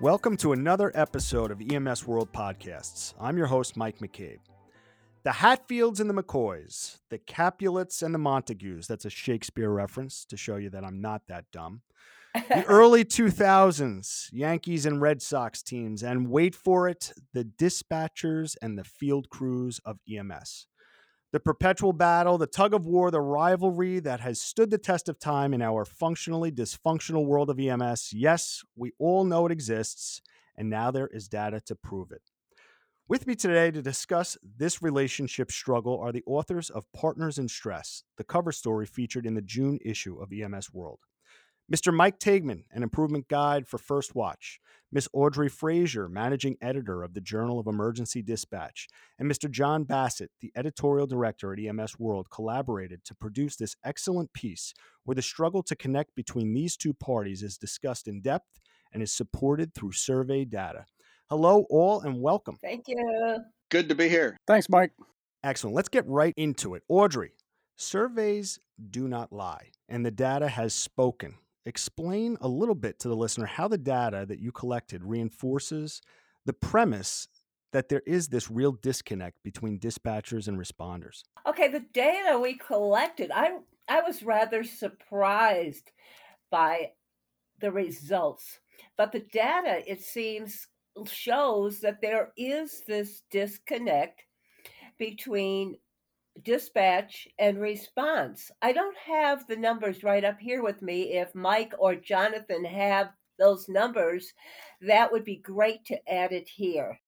Welcome to another episode of EMS World Podcasts. I'm your host, Mike McCabe. The Hatfields and the McCoys, the Capulets and the Montagues, that's a Shakespeare reference to show you that I'm not that dumb. The early 2000s, Yankees and Red Sox teams, and wait for it, the dispatchers and the field crews of EMS the perpetual battle, the tug of war, the rivalry that has stood the test of time in our functionally dysfunctional world of EMS. Yes, we all know it exists, and now there is data to prove it. With me today to discuss this relationship struggle are the authors of Partners in Stress, the cover story featured in the June issue of EMS World. Mr. Mike Taigman, an improvement guide for First Watch, Miss Audrey Fraizer, managing editor of the Journal of Emergency Dispatch, and Mr. John Bassett, the editorial director at EMS World, collaborated to produce this excellent piece where the struggle to connect between these two parties is discussed in depth and is supported through survey data. Hello, all, and welcome. Thank you. Good to be here. Thanks, Mike. Excellent. Let's get right into it. Audrey, surveys do not lie, and the data has spoken explain a little bit to the listener how the data that you collected reinforces the premise that there is this real disconnect between dispatchers and responders. Okay, the data we collected, I I was rather surprised by the results. But the data it seems shows that there is this disconnect between dispatch and response. I don't have the numbers right up here with me. If Mike or Jonathan have those numbers, that would be great to add it here.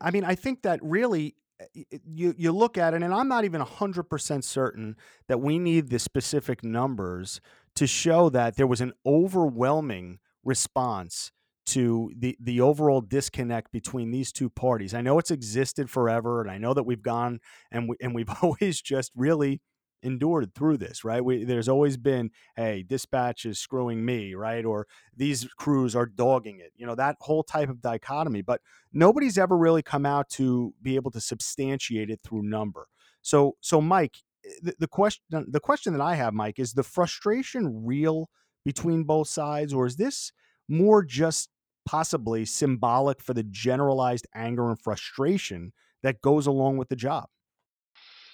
I mean, I think that really eh, you you look at it and I'm not even 100% certain that we need the specific numbers to show that there was an overwhelming response to the the overall disconnect between these two parties. I know it's existed forever, and I know that we've gone and we and we've always just really endured through this, right? We, there's always been, hey, dispatch is screwing me, right? Or these crews are dogging it, you know, that whole type of dichotomy. But nobody's ever really come out to be able to substantiate it through number. So, so Mike, eh, the, the question, the question that I have, Mike, is the frustration real between both sides, or is this more just possibly symbolic for the generalized anger and frustration that goes along with the job?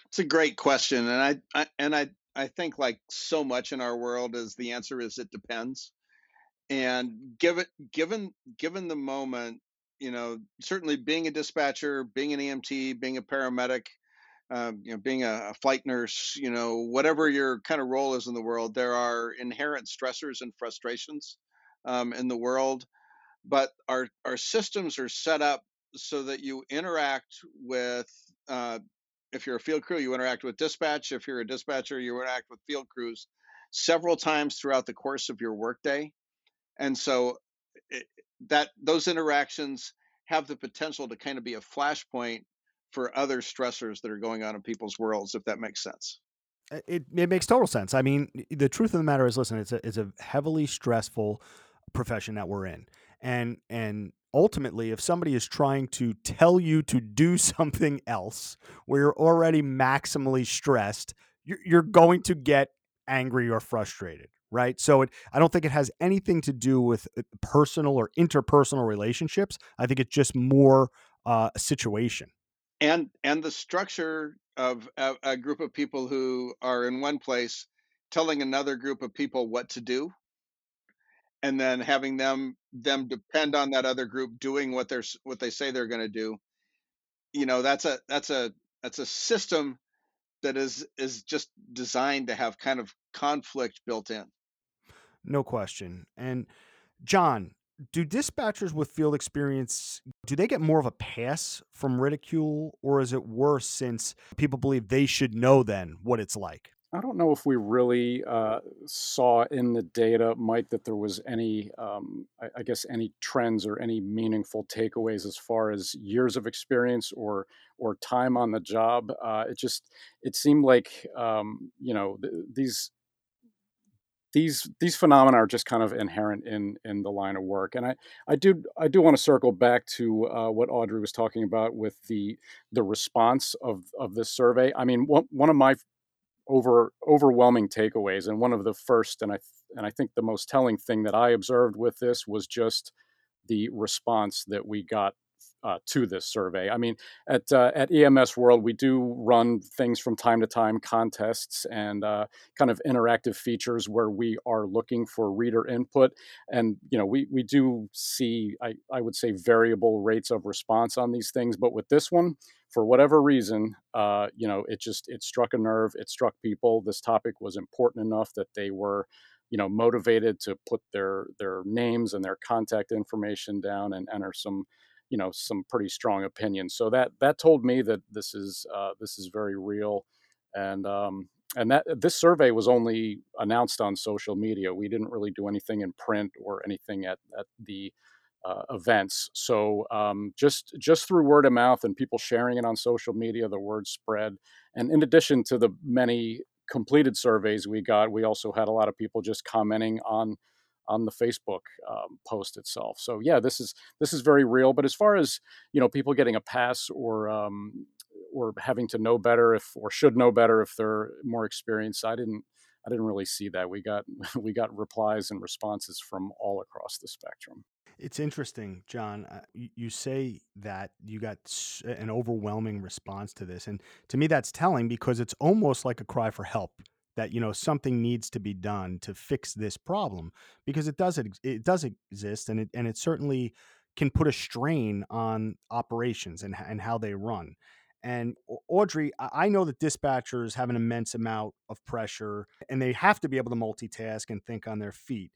It's a great question, and I, I and I I think like so much in our world is the answer is it depends. And given given given the moment, you know, certainly being a dispatcher, being an EMT, being a paramedic, um, you know, being a, a, flight nurse, you know, whatever your kind of role is in the world, there are inherent stressors and frustrations um, in the world but our our systems are set up so that you interact with uh, if you're a field crew you interact with dispatch. If you're a dispatcher you interact with field crews several times throughout the course of your workday. And so it, that those interactions have the potential to kind of be a flashpoint for other stressors that are going on in people's worlds if that makes sense. It, it makes total sense. I mean the truth of the matter is listen it's a, it's a heavily stressful profession that we're in and and ultimately if somebody is trying to tell you to do something else where you're already maximally stressed you're, going to get angry or frustrated right? So it, i don't think it has anything to do with uh, personal or interpersonal relationships. I think it's just more uh, a situation. And and the structure of a, a group of people who are in one place telling another group of people what to do and then having them them depend on that other group doing what they're what they say they're going to do you know that's a that's a that's a system that is is just designed to have kind of conflict built in. No question and john do dispatchers with field experience do they get more of a pass from ridicule or is it worse since people believe they should know then what it's like I don't know if we really uh, saw in the data, Mike, that there was any, um, I, I guess, any trends or any meaningful takeaways as far as years of experience or or time on the job. Uh, it just it seemed like um, you know th- these these these phenomena are just kind of inherent in in the line of work and i i do i do want to circle back to uh, what audrey was talking about with the the response of of this survey i mean one, one of my over overwhelming takeaways and one of the first and i and i think the most telling thing that i observed with this was just the response that we got uh, to this survey. I mean, at uh, at EMS World, we do run things from time to time, contests and uh, kind of interactive features where we are looking for reader input, and you know, we we do see, I I would say, variable rates of response on these things, but with this one. For whatever reason, uh, you know, it just it struck a nerve. It struck people. This topic was important enough that they were, you know motivated to put their their names and their contact information down and enter some you know some pretty strong opinions. So that that told me that this is uh, this is very real, and um, and that this survey was only announced on social media. We didn't really do anything in print or anything at at the uh, events. So um, just just through word of mouth and people sharing it on social media, the word spread. And in addition to the many completed surveys we got, we also had a lot of people just commenting on on the Facebook um, post itself. So yeah, this is this is very real. But as far as you know, people getting a pass or um, or having to know better if or should know better if they're more experienced, I didn't I didn't really see that. We got we got replies and responses from all across the spectrum. It's interesting, John. Uh, you, you, say that you got an overwhelming response to this, and to me, that's telling because it's almost like a cry for help that you know something needs to be done to fix this problem because it does it does exist and it and it certainly can put a strain on operations and and how they run. And Audrey, I know that dispatchers have an immense amount of pressure and they have to be able to multitask and think on their feet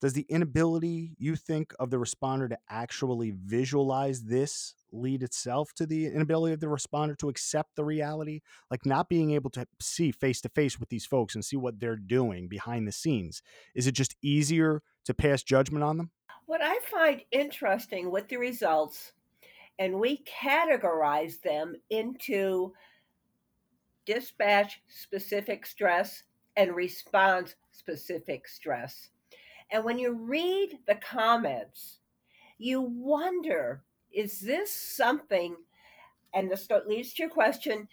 does the inability you think of the responder to actually visualize this lead itself to the inability of the responder to accept the reality? Like not being able to see face to face with these folks and see what they're doing behind the scenes. Is it just easier to pass judgment on them? What i find interesting with the results and we categorize them into dispatch specific stress and response specific stress and when you read the comments, you wonder is this something, and this leads to your question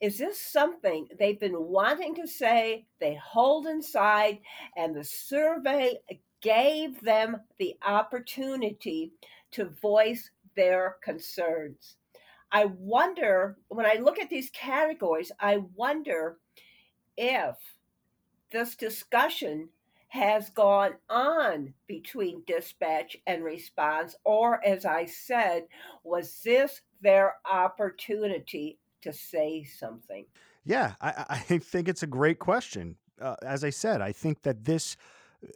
is this something they've been wanting to say, they hold inside, and the survey gave them the opportunity to voice their concerns? I wonder, when I look at these categories, I wonder if this discussion has gone on between dispatch and response, or as I said, was this their opportunity to say something? Yeah, I, I think it's a great question. Uh, as I said, I think that this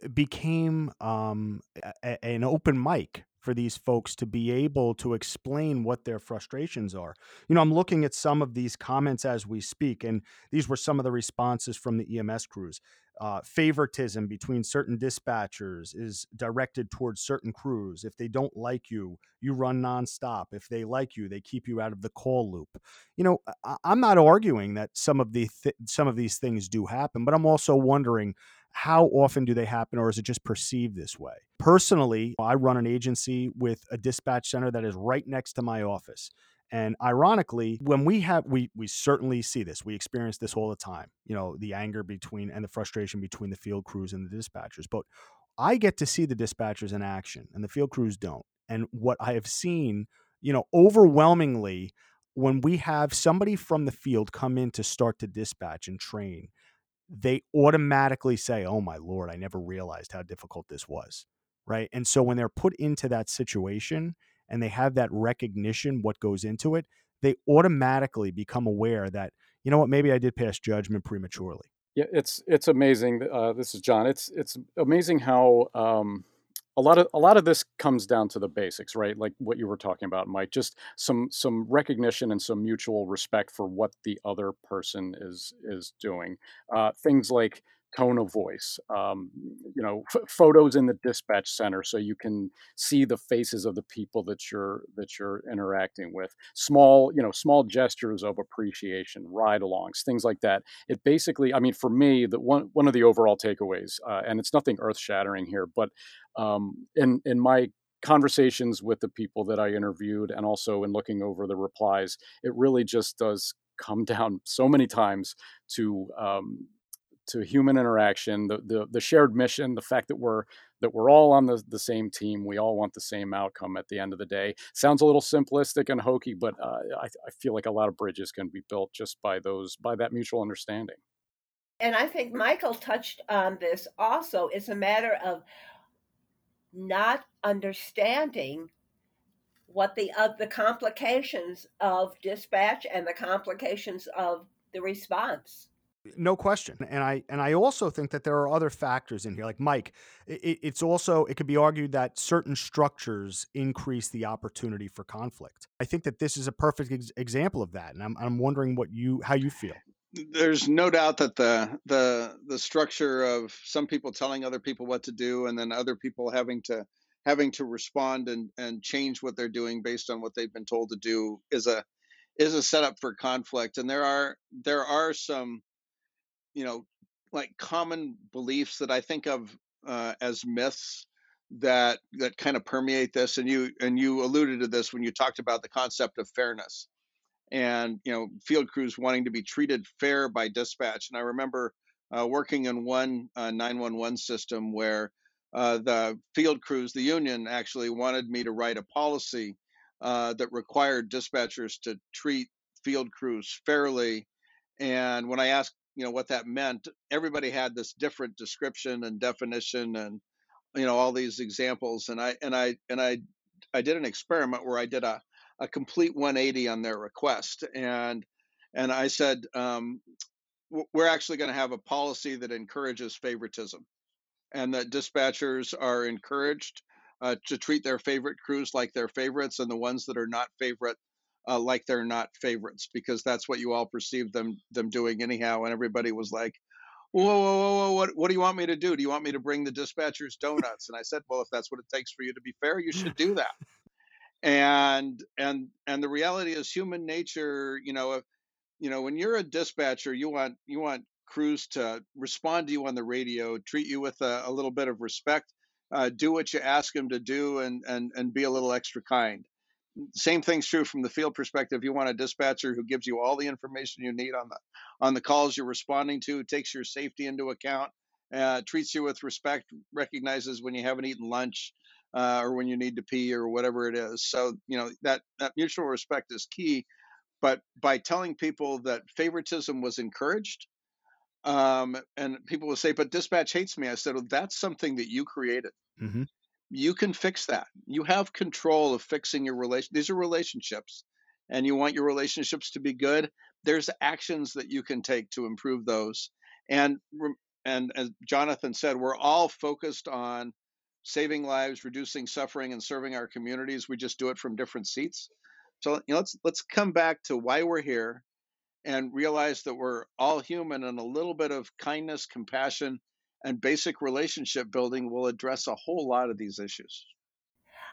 uh, became um, a, an open mic for these folks to be able to explain what their frustrations are. You know, I'm looking at some of these comments as we speak, and these were some of the responses from the EMS crews uh, favoritism between certain dispatchers is directed towards certain crews. If they don't like you, you run nonstop. If they like you, they keep you out of the call loop. You know, I- am not arguing that some of the th- some of these things do happen, but I'm also wondering how often do they happen, or is it just perceived this way? Personally, I run an agency with a dispatch center that is right next to my office. And ironically, when we have we we certainly see this. We experience this all the time. You know, the anger between and the frustration between the field crews and the dispatchers. But I get to see the dispatchers in action and the field crews don't. And what I have seen, you know, overwhelmingly when we have somebody from the field come in to start to dispatch and train, they automatically say, "Oh my lord, I never realized how difficult this was." Right? And so when they're put into that situation, and they have that recognition what goes into it they automatically become aware that you know what maybe i did pass judgment prematurely yeah it's it's amazing uh, this is john it's it's amazing how um, a lot of a lot of this comes down to the basics, right? Like what you were talking about, Mike. Just some some recognition and some mutual respect for what the other person is is doing. Uh, things like tone of voice, um, you know, f- photos in the dispatch center so you can see the faces of the people that you're that you're interacting with. Small, you know, small gestures of appreciation, ride-alongs, things like that. It basically, I mean, for me, the one one of the overall takeaways, uh, and it's nothing earth-shattering here, but um, in in my conversations with the people that I interviewed, and also in looking over the replies, it really just does come down so many times to um, to human interaction, the, the the shared mission, the fact that we're that we're all on the, the same team, we all want the same outcome at the end of the day. Sounds a little simplistic and hokey, but uh, I, I feel like a lot of bridges can be built just by those by that mutual understanding. And I think Michael touched on this also. It's a matter of not understanding what the uh, the complications of dispatch and the complications of the response no question. And i and i also think that there are other factors in here like mike it, it's also it could be argued that certain structures increase the opportunity for conflict. I think that this is a perfect ex- example of that and I'm, I'm wondering what you how you feel. There's no doubt that the the the structure of some people telling other people what to do and then other people having to having to respond and and change what they're doing based on what they've been told to do is a is a setup for conflict. And there are there are some you know, like common beliefs that I think of uh, as myths that that kind of permeate this. And you and you alluded to this when you talked about the concept of fairness, and you know, field crews wanting to be treated fair by dispatch. And I remember uh, working in one uh, 911 system where uh, the field crews, the union, actually wanted me to write a policy uh, that required dispatchers to treat field crews fairly. And when I asked you know what that meant everybody had this different description and definition and you know all these examples and i and i and i i did an experiment where i did a, a complete 180 on their request and and i said um, we're actually going to have a policy that encourages favoritism and that dispatchers are encouraged uh, to treat their favorite crews like their favorites and the ones that are not favorite uh, like they're not favorites because that's what you all perceive them them doing anyhow. And everybody was like, whoa, whoa, whoa, whoa, what, what do you want me to do? Do you want me to bring the dispatchers donuts? And I said, well, if that's what it takes for you to be fair, you should do that. and and and the reality is human nature. You know, if, you know when you're a dispatcher, you want you want crews to respond to you on the radio, treat you with a, a little bit of respect, uh, do what you ask them to do, and and and be a little extra kind same thing's true from the field perspective. You want a dispatcher who gives you all the information you need on the on the calls you're responding to, takes your safety into account, uh, treats you with respect, recognizes when you haven't eaten lunch uh, or when you need to pee or whatever it is. So you know that that mutual respect is key. But by telling people that favoritism was encouraged, um, and people will say, "But dispatch hates me," I said, "Well, that's something that you created." Mm-hmm you can fix that. You have control of fixing your relation. These are relationships, and you want your relationships to be good. There's actions that you can take to improve those. And and as Jonathan said, we're all focused on saving lives, reducing suffering, and serving our communities. We just do it from different seats. So you know, let's let's come back to why we're here, and realize that we're all human, and a little bit of kindness, compassion, and basic relationship building will address a whole lot of these issues.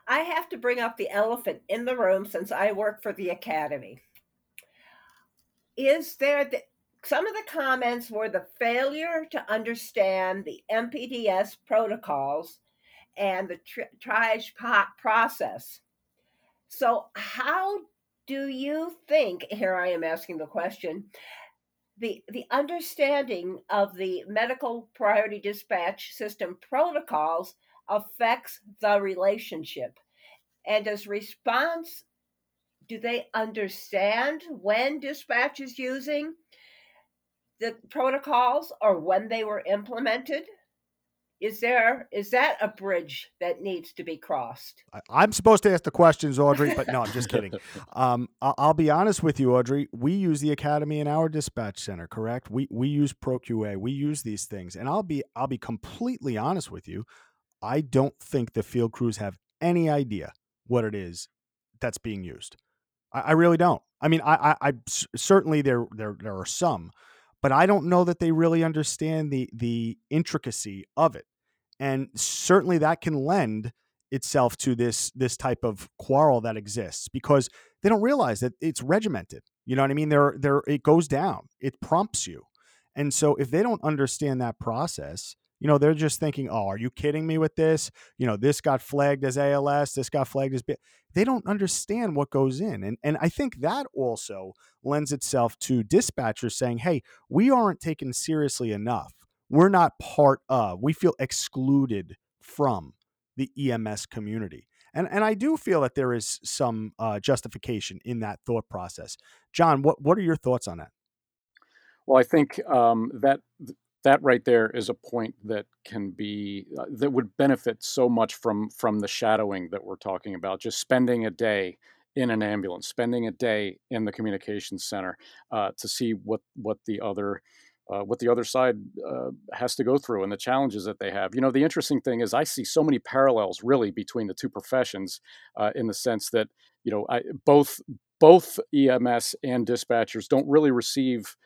I have to bring up the elephant in the room since I work for the Academy. Is there the, some of the comments were the failure to understand the MPDS protocols and the tri- triage process. So, how do you think? Here I am asking the question the the understanding of the medical priority dispatch system protocols affects the relationship. And as response do they understand when dispatch is using the protocols or when they were implemented is there is that a bridge that needs to be crossed I, am supposed to ask the questions audrey but no i'm just kidding um, I'll, be honest with you audrey we use the academy in our dispatch center correct we we use proqa we use these things and i'll be i'll be completely honest with you I don't think the field crews have any idea what it is that's being used. I, I really don't. I mean, I, I, I certainly there there there are some, but I don't know that they really understand the the intricacy of it, and certainly that can lend itself to this this type of quarrel that exists because they don't realize that it's regimented. You know what I mean? There there it goes down. It prompts you. And so if they don't understand that process, you know, they're just thinking, "Oh, are you kidding me with this? You know, this got flagged as ALS, this got flagged as B-. they don't understand what goes in. And and I think that also lends itself to dispatchers saying, "Hey, we aren't taken seriously enough. We're not part of. We feel excluded from the EMS community." And and I do feel that there is some uh, justification in that thought process. John, what what are your thoughts on that? Well, I think um, that that right there is a point that can be uh, that would benefit so much from from the shadowing that we're talking about just spending a day in an ambulance spending a day in the communications center uh, to see what what the other uh, what the other side uh, has to go through and the challenges that they have. You know, the interesting thing is I see so many parallels really between the two professions uh, in the sense that you know I, both both EMS and dispatchers don't really receive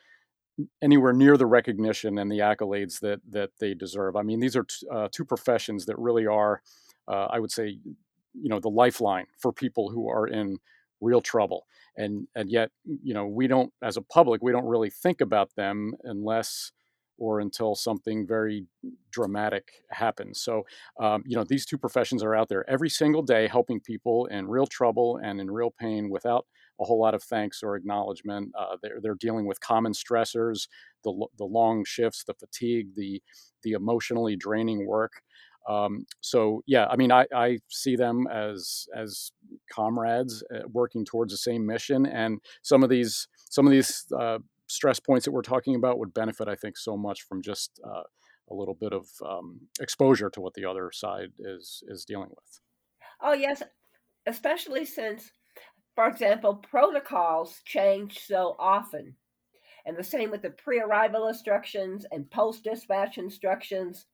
anywhere near the recognition and the accolades that that they deserve. I mean, these are t- uh, two professions that really are, uh, I would say, you know, the lifeline for people who are in real trouble. And and yet, you know, we don't, as a public, we don't really think about them unless or until something very dramatic happens. So, um, you know, these two professions are out there every single day helping people in real trouble and in real pain without a whole lot of thanks or acknowledgement. Uh, they're, they're dealing with common stressors, the, the long shifts, the fatigue, the, the emotionally draining work. Um, so yeah, I mean, I, I see them as as comrades uh, working towards the same mission, and some of these some of these uh, stress points that we're talking about would benefit, I think, so much from just uh, a little bit of um, exposure to what the other side is is dealing with. Oh yes, especially since for example, protocols change so often. And the same with the pre arrival instructions and post dispatch instructions.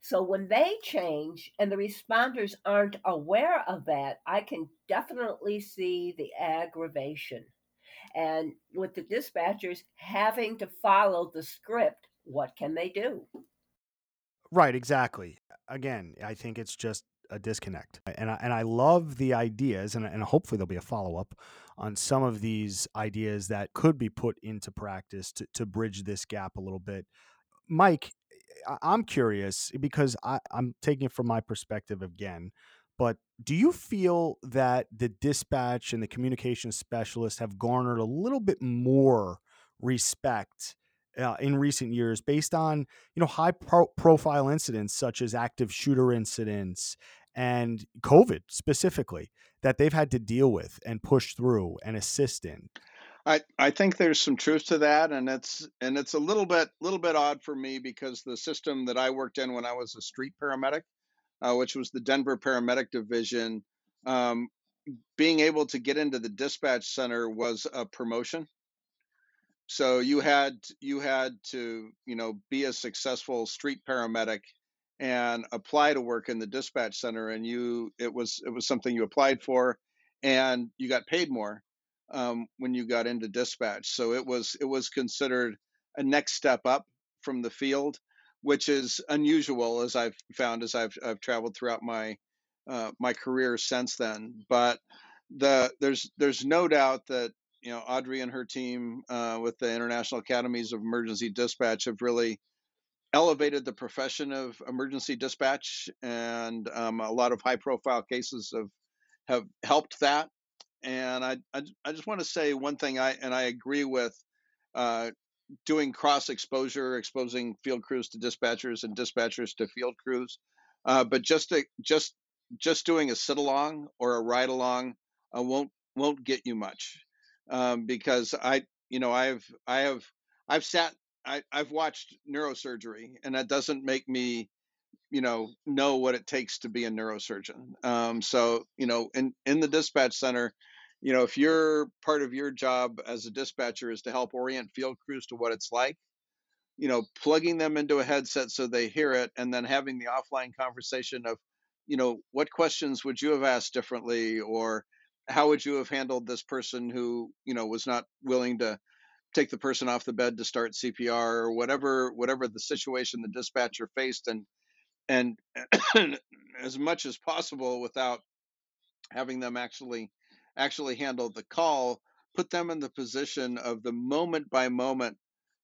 So when they change and the responders aren't aware of that, I can definitely see the aggravation. And with the dispatchers having to follow the script, what can they do? Right, exactly. Again, I think it's just a disconnect. And I, and I love the ideas, and, and hopefully there'll be a follow up on some of these ideas that could be put into practice to, to bridge this gap a little bit. Mike, I'm curious because I, I'm taking it from my perspective again, but do you feel that the dispatch and the communication specialists have garnered a little bit more respect uh, in recent years based on you know high pro- profile incidents such as active shooter incidents and COVID specifically that they've had to deal with and push through and assist in. I, I think there's some truth to that and it's and it's a little bit little bit odd for me because the system that I worked in when I was a street paramedic, uh, which was the Denver Paramedic Division, um, being able to get into the dispatch center was a promotion so you had you had to you know be a successful street paramedic and apply to work in the dispatch center and you it was it was something you applied for and you got paid more um, when you got into dispatch. So it was it was considered a next step up from the field which is unusual as i've found as i've, I've traveled throughout my uh, my career since then. But the there's there's no doubt that you know, Audrey and her team uh, with the International Academies of Emergency Dispatch have really elevated the profession of emergency dispatch, and um, a lot of high-profile cases have have helped that. And I, I, I just want to say one thing. I and I agree with uh, doing cross exposure, exposing field crews to dispatchers and dispatchers to field crews. Uh, but just to, just just doing a sit along or a ride along uh, won't won't get you much um, because I, you know, I've, I have, I've sat, I, I've watched neurosurgery, and that doesn't make me, you know, know what it takes to be a neurosurgeon. Um, so, you know, in in the dispatch center, you know, if your part of your job as a dispatcher is to help orient field crews to what it's like, you know, plugging them into a headset so they hear it, and then having the offline conversation of, you know, what questions would you have asked differently, or how would you have handled this person who, you know, was not willing to take the person off the bed to start CPR or whatever whatever the situation the dispatcher faced and and as much as possible without having them actually actually handle the call put them in the position of the moment by moment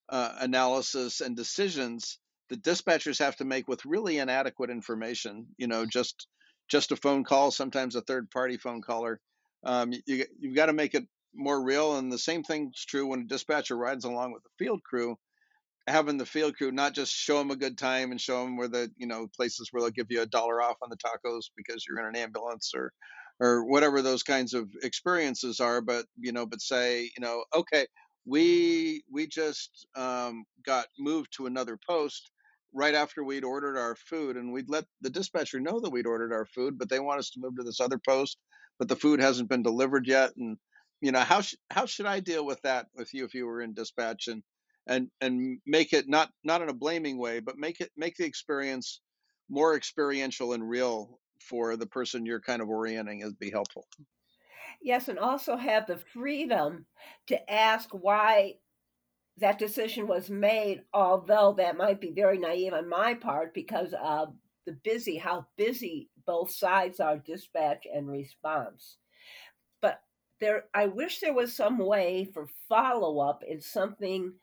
uh, analysis and decisions the dispatchers have to make with really inadequate information you know just just a phone call sometimes a third party phone caller um, you, you've got to make it more real and the same thing's true when a dispatcher rides along with the field crew. Having the field crew not just show them a good time and show them where the you know places where they'll give you a dollar off on the tacos because you're in an ambulance or or whatever those kinds of experiences are but you know but say you know okay we we just um, got moved to another post right after we'd ordered our food and we'd let the dispatcher know that we'd ordered our food but they want us to move to this other post but the food hasn't been delivered yet and you know how sh- how should i deal with that with you if you were in dispatch and and and make it not not in a blaming way but make it make the experience more experiential and real for the person you're kind of orienting is be helpful? Yes, and also have the freedom to ask why that decision was made, although that might be very naive on my part because of the busy, how busy both sides are, dispatch and response. But there, I wish there was some way for follow up in something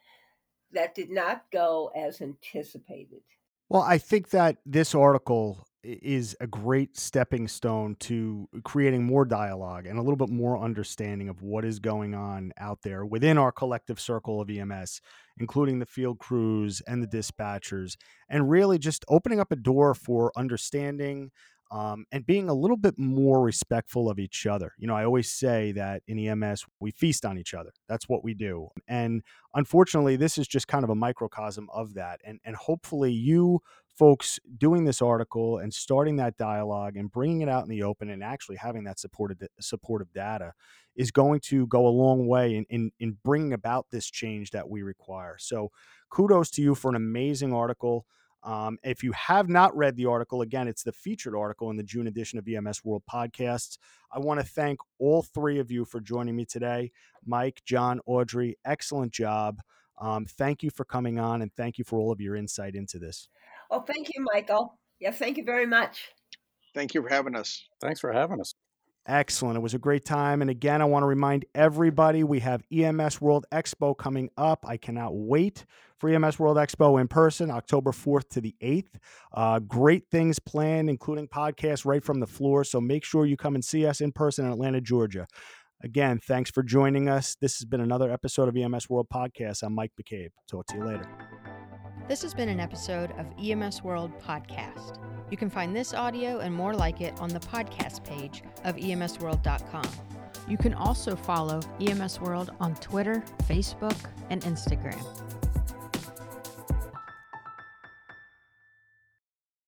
that did not go as anticipated. Well, I think that this article is a great stepping stone to creating more dialogue and a little bit more understanding of what is going on out there within our collective circle of EMS, including the field crews and the dispatchers, and really just opening up a door for understanding um, and being a little bit more respectful of each other. You know, I always say that in EMS, we feast on each other. That's what we do. And unfortunately, this is just kind of a microcosm of that. And, and hopefully, you folks doing this article and starting that dialogue and bringing it out in the open and actually having that supported supportive data is going to go a long way in, in, in bringing about this change that we require. So kudos to you for an amazing article. Um, if you have not read the article, again, it's the featured article in the June edition of EMS World Podcasts. I want to thank all three of you for joining me today. Mike, John, Audrey, excellent job. Um, thank you for coming on and thank you for all of your insight into this. Oh, thank you, Michael. Yes, thank you very much. Thank you for having us. Thanks for having us. Excellent. It was a great time. And again, I want to remind everybody we have EMS World Expo coming up. I cannot wait for EMS World Expo in person, October 4th to the 8th. Uh, great things planned, including podcasts right from the floor. So make sure you come and see us in person in Atlanta, Georgia. Again, thanks for joining us. This has been another episode of EMS World Podcast. I'm Mike McCabe. Talk to you later. This has been an episode of EMS World Podcast. You can find this audio and more like it on the podcast page of emsworld.com. You can also follow EMS World on Twitter, Facebook, and Instagram.